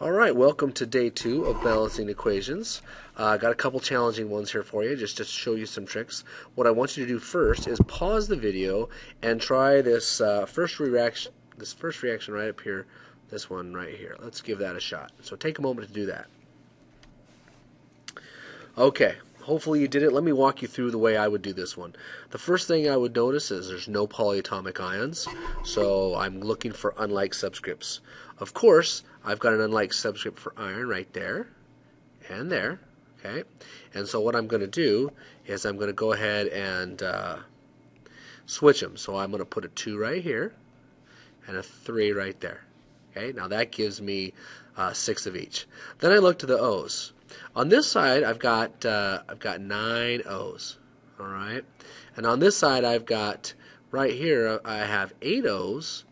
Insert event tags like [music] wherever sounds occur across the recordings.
All right, welcome to day two of balancing equations. I uh, got a couple challenging ones here for you just to show you some tricks. What I want you to do first is pause the video and try this uh, first reaction. This first reaction right up here, this one right here. Let's give that a shot. So take a moment to do that. Okay, hopefully you did it. Let me walk you through the way I would do this one. The first thing I would notice is there's no polyatomic ions, so I'm looking for unlike subscripts. Of course, I've got an unlike subscript for iron right there and there. Okay, and so what I'm going to do is I'm going to go ahead and uh, switch them. So I'm going to put a 2 right here and a 3 right there. Okay, now that gives me uh, 6 of each. Then I look to the O's. On this side, I've got uh, I've got nine O's. All right, and on this side, I've got right here I have eight O's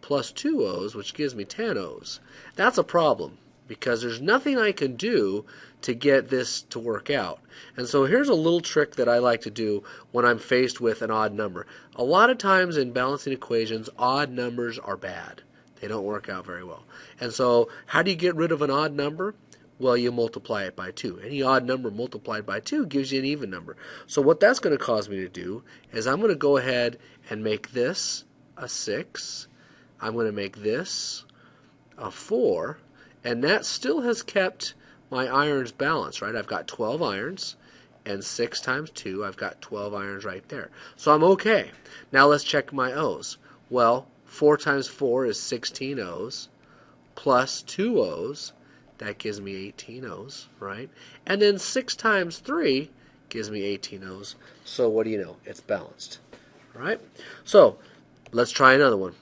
plus two O's, which gives me ten O's. That's a problem because there's nothing I can do to get this to work out. And so here's a little trick that I like to do when I'm faced with an odd number. A lot of times in balancing equations, odd numbers are bad. They don't work out very well. And so, how do you get rid of an odd number? Well, you multiply it by 2. Any odd number multiplied by 2 gives you an even number. So what that's going to cause me to do is I'm going to go ahead and make this a 6. I'm going to make this a 4. And that still has kept my irons balanced, right? I've got 12 irons. And 6 times 2, I've got 12 irons right there. So I'm okay. Now let's check my O's. Well, 4 times 4 is 16 O's plus 2 O's that gives me 18 O's, right? And then 6 times 3 gives me 18 O's. So what do you know? It's balanced, right? So let's try another one.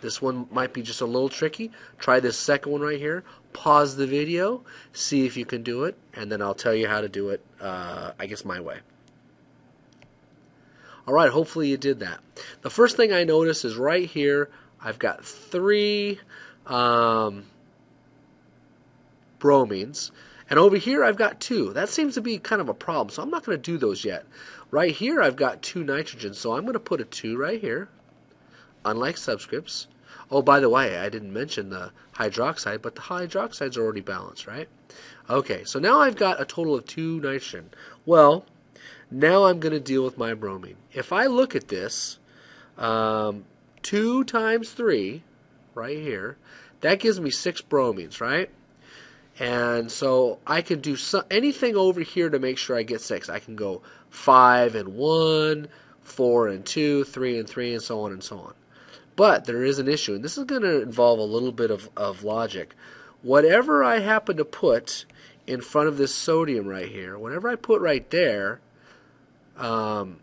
This one might be just a little tricky. Try this second one right here. Pause the video, see if you can do it, and then I'll tell you how to do it, uh, I guess, my way. All right, hopefully you did that. The first thing I notice is right here, I've got three um, bromines. And over here I've got two. That seems to be kind of a problem, so I'm not going to do those yet. Right here I've got two nitrogens, so I'm going to put a 2 right here, unlike subscripts. Oh, by the way, I didn't mention the hydroxide, but the hydroxides are already balanced, right? Okay, so now I've got a total of two nitrogen. Well, now I'm going to deal with my bromine. If I look at this, um, 2 times 3, right here, that gives me 6 bromines, right? And so I can do so, anything over here to make sure I get six. I can go five and one, four and two, three and three, and so on and so on. But there is an issue, and this is going to involve a little bit of, of logic. Whatever I happen to put in front of this sodium right here, whatever I put right there, um,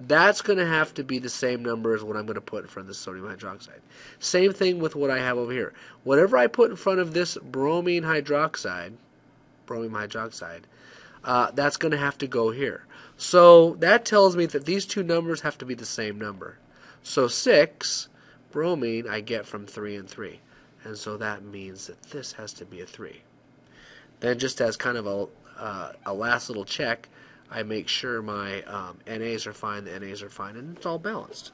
that's going to have to be the same number as what I'm going to put in front of the sodium hydroxide. Same thing with what I have over here. Whatever I put in front of this bromine hydroxide, bromine hydroxide, uh, that's going to have to go here. So that tells me that these two numbers have to be the same number. So 6 bromine I get from 3 and 3. And so that means that this has to be a 3. Then just as kind of a, uh, a last little check, I make sure my um, NAs are fine, the NAs are fine, and it's all balanced.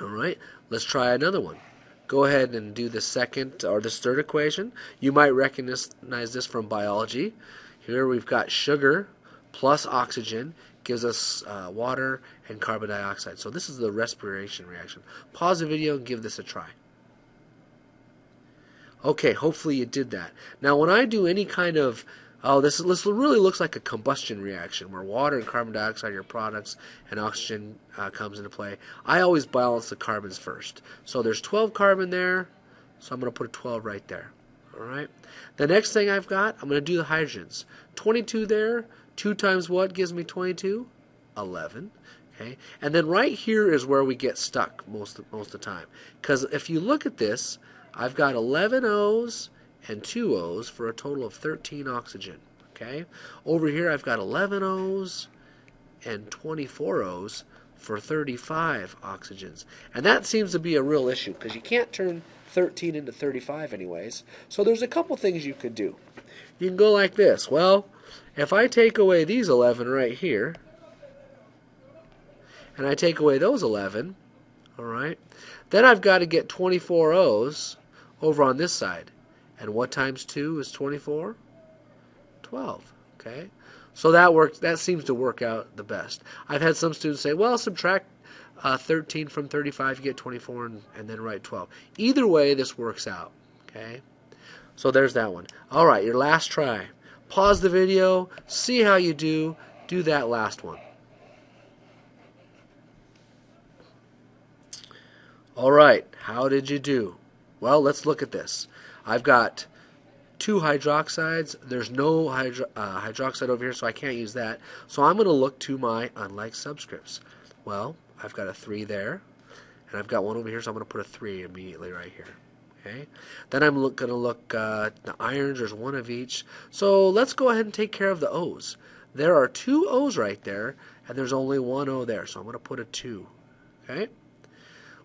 All right, let's try another one. Go ahead and do the second or the third equation. You might recognize this from biology. Here we've got sugar plus oxygen gives us uh, water and carbon dioxide. So this is the respiration reaction. Pause the video and give this a try. Okay, hopefully you did that. Now when I do any kind of oh, this, this really looks like a combustion reaction where water and carbon dioxide are your products and oxygen uh, comes into play. I always balance the carbons first. So there's 12 carbon there, so I'm going to put a 12 right there. All right. The next thing I've got, I'm going to do the hydrogens. 22 there, 2 times what gives me 22? 11. Okay. And then right here is where we get stuck most most of the time. Because if you look at this, I've got 11 O's and 2 O's for a total of 13 oxygen. Okay? Over here I've got 11 O's and 24 O's for 35 oxygens. And that seems to be a real issue because you can't turn 13 into 35 anyways. So there's a couple things you could do. You can go like this. Well, if I take away these 11 right here, and I take away those 11, all right, then I've got to get 24 O's over on this side. And what times 2 is 24? 12. Okay? So that works. That seems to work out the best. I've had some students say, well, subtract uh, 13 from 35, you get 24, and, and then write 12. Either way, this works out. Okay? So there's that one. All right, your last try. Pause the video, see how you do, do that last one. All right, how did you do? Well, let's look at this. I've got two hydroxides. There's no hydro, uh, hydroxide over here, so I can't use that. So I'm going to look to my unlike subscripts. Well, I've got a 3 there, and I've got one over here, so I'm going to put a 3 immediately right here. Okay. Then I'm going to look uh, the irons. There's one of each. So let's go ahead and take care of the O's. There are two O's right there, and there's only one O there. So I'm going to put a 2. Okay.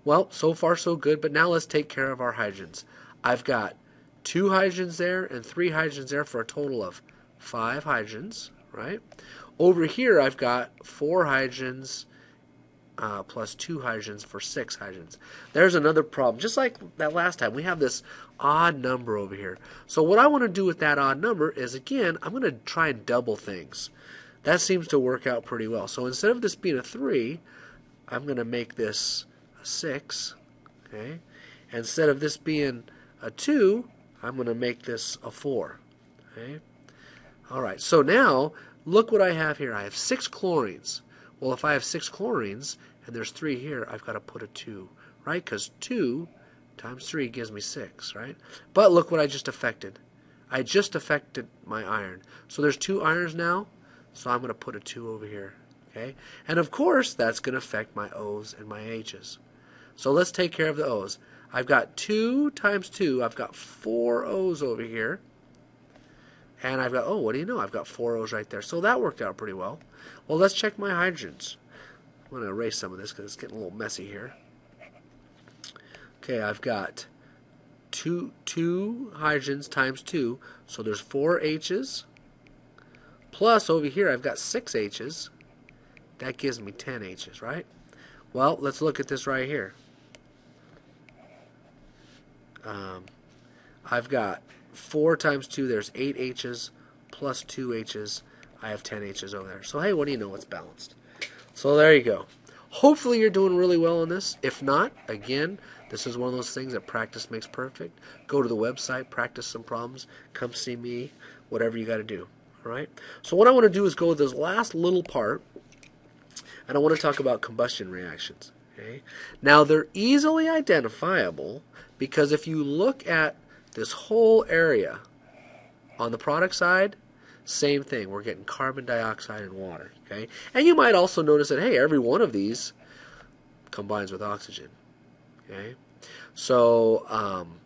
Well, so far so good, but now let's take care of our hydrogens. I've got two hydrogens there and three hydrogens there for a total of five hydrogens, right? Over here, I've got four hydrogens uh, plus two hydrogens for six hydrogens. There's another problem. Just like that last time, we have this odd number over here. So what I want to do with that odd number is, again, I'm going to try and double things. That seems to work out pretty well. So instead of this being a 3, I'm going to make this a 6. Okay? Instead of this being a 2, I'm going to make this a 4. Okay? All right, so now look what I have here. I have six chlorines. Well, if I have six chlorines and there's three here, I've got to put a 2, right? Because 2 times 3 gives me 6, right? But look what I just affected. I just affected my iron. So there's two irons now, so I'm going to put a 2 over here, okay? And of course, that's going to affect my O's and my H's. So let's take care of the O's. I've got 2 times 2. I've got 4 O's over here. And I've got, oh, what do you know? I've got 4 O's right there. So that worked out pretty well. Well, let's check my hydrogens. I'm going to erase some of this because it's getting a little messy here. Okay, I've got two, two hydrogens times 2. So there's 4 H's. Plus, over here, I've got 6 H's. That gives me 10 H's, right? Well, let's look at this right here. Um, I've got 4 times 2, there's 8 H's, plus 2 H's. I have 10 H's over there. So, hey, what do you know? It's balanced. So, there you go. Hopefully, you're doing really well on this. If not, again, this is one of those things that practice makes perfect. Go to the website, practice some problems, come see me, whatever you got to do. All right? So, what I want to do is go with this last little part, and I want to talk about combustion reactions. Okay? Now, they're easily identifiable because if you look at this whole area on the product side, same thing. We're getting carbon dioxide and water. Okay, and you might also notice that hey, every one of these combines with oxygen. Okay, so um,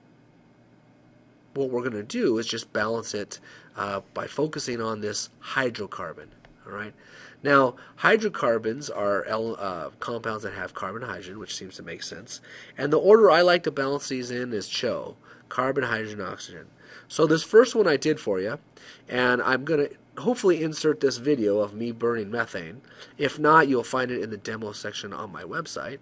what we're going to do is just balance it uh, by focusing on this hydrocarbon. All right. Now, hydrocarbons are uh, compounds that have carbon hydrogen, which seems to make sense. And the order I like to balance these in is CHO carbon, hydrogen, oxygen. So, this first one I did for you, and I'm going to hopefully insert this video of me burning methane. If not, you'll find it in the demo section on my website.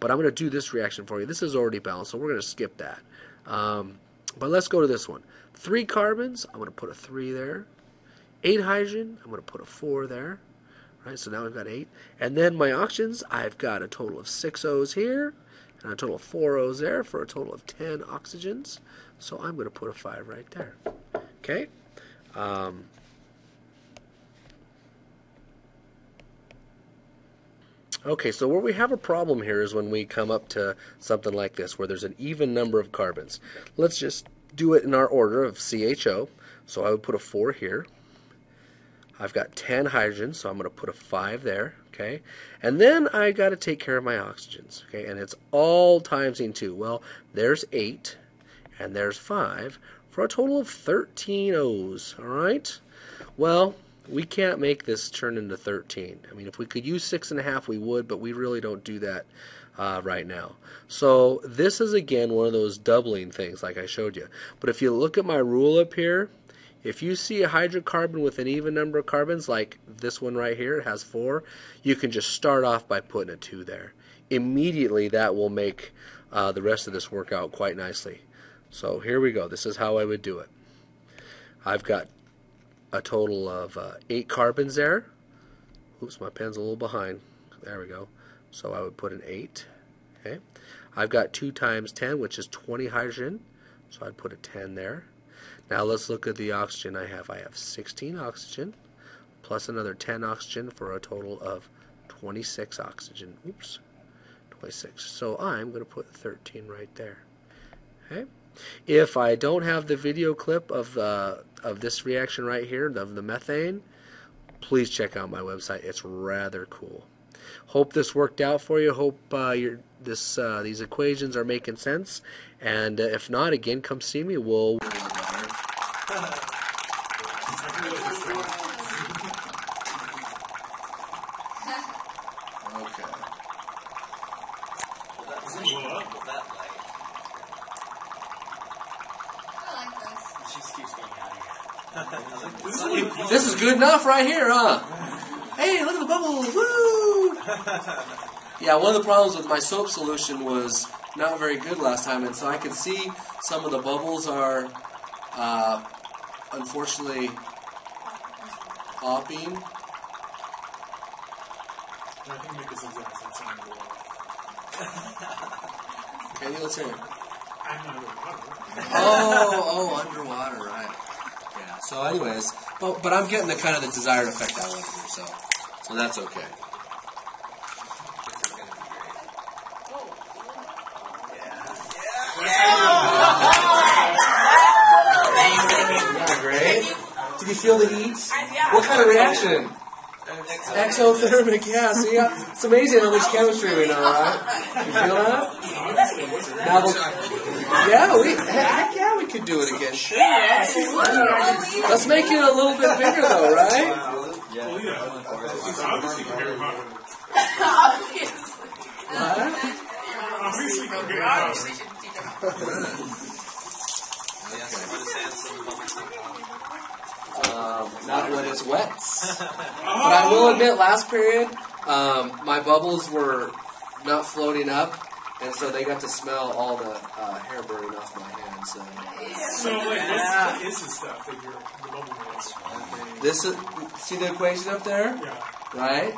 But I'm going to do this reaction for you. This is already balanced, so we're going to skip that. Um, but let's go to this one. Three carbons, I'm going to put a 3 there. Eight hydrogen, I'm going to put a 4 there. Right, so now we've got eight. And then my oxygens, I've got a total of six O's here, and a total of four O's there for a total of 10 oxygens. So I'm going to put a five right there. Okay? Um, Okay, so where we have a problem here is when we come up to something like this, where there's an even number of carbons. Let's just do it in our order of CHO. So I would put a 4 here. I've got 10 hydrogens, so I'm going to put a 5 there, okay? And then I got to take care of my oxygens, okay? And it's all timesing 2. Well, there's 8, and there's 5, for a total of 13 O's, all right? Well, we can't make this turn into 13. I mean, if we could use 6.5, we would, but we really don't do that uh, right now. So this is, again, one of those doubling things like I showed you. But if you look at my rule up here, if you see a hydrocarbon with an even number of carbons, like this one right here, it has four, you can just start off by putting a two there. Immediately, that will make uh, the rest of this work out quite nicely. So here we go. This is how I would do it. I've got a total of uh, eight carbons there. Oops, my pen's a little behind. There we go. So I would put an 8. Okay. I've got 2 times 10, which is 20 hydrogen. So I'd put a 10 there. Now let's look at the oxygen I have. I have 16 oxygen plus another 10 oxygen for a total of 26 oxygen. Oops. 26. So I'm going to put 13 right there. Okay. If I don't have the video clip of the of this reaction right here, of the methane, please check out my website. It's rather cool. Hope this worked out for you. Hope uh, your this uh, these equations are making sense. And uh, if not, again, come see me. We'll. Okay. with that light. I like this. She keeps out of here. This is good enough right here, huh? Hey, look at the bubbles! Woo! Yeah, one of the problems with my soap solution was not very good last time, and so I can see some of the bubbles are, uh, unfortunately, popping. I think make this exact same sound as well. Okay, let's hear it. I'm not underwater. Oh, oh, underwater, right? Yeah. So, anyways, but but I'm getting the kind of the desired effect I want here, so so that's okay. Yeah, great. Did you feel the heat? What kind of reaction? Exothermic, yeah. See, yeah. it's amazing how much chemistry we know, right? You feel that? Now, the- yeah, we heck yeah, we could do it again. Sure. Let's make it a little bit bigger, though, right? Well, yeah. It's obviously very hot. What? Obviously very [laughs] Um, not when it's wet. [laughs] But I will admit, last period, um, my bubbles were not floating up, and so they got to smell all the uh, hair burning off my hands. So. So, like, what's what is the stuff that you're the bubble makes? This is see the equation up there, Yeah. right?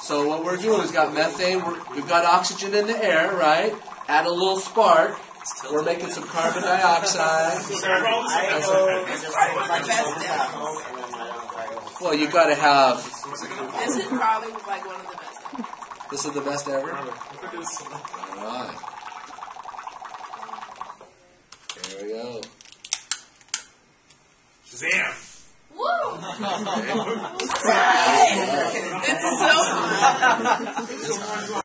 So what we're doing is got methane. We're, we've got oxygen in the air, right? Add a little spark. We're making some carbon dioxide. So they're all the same. Well, you got to have. This is probably like one of the best. ever. This is the best ever. Look at this. All right. There we go. Shazam! Woo! [laughs] Okay. It's so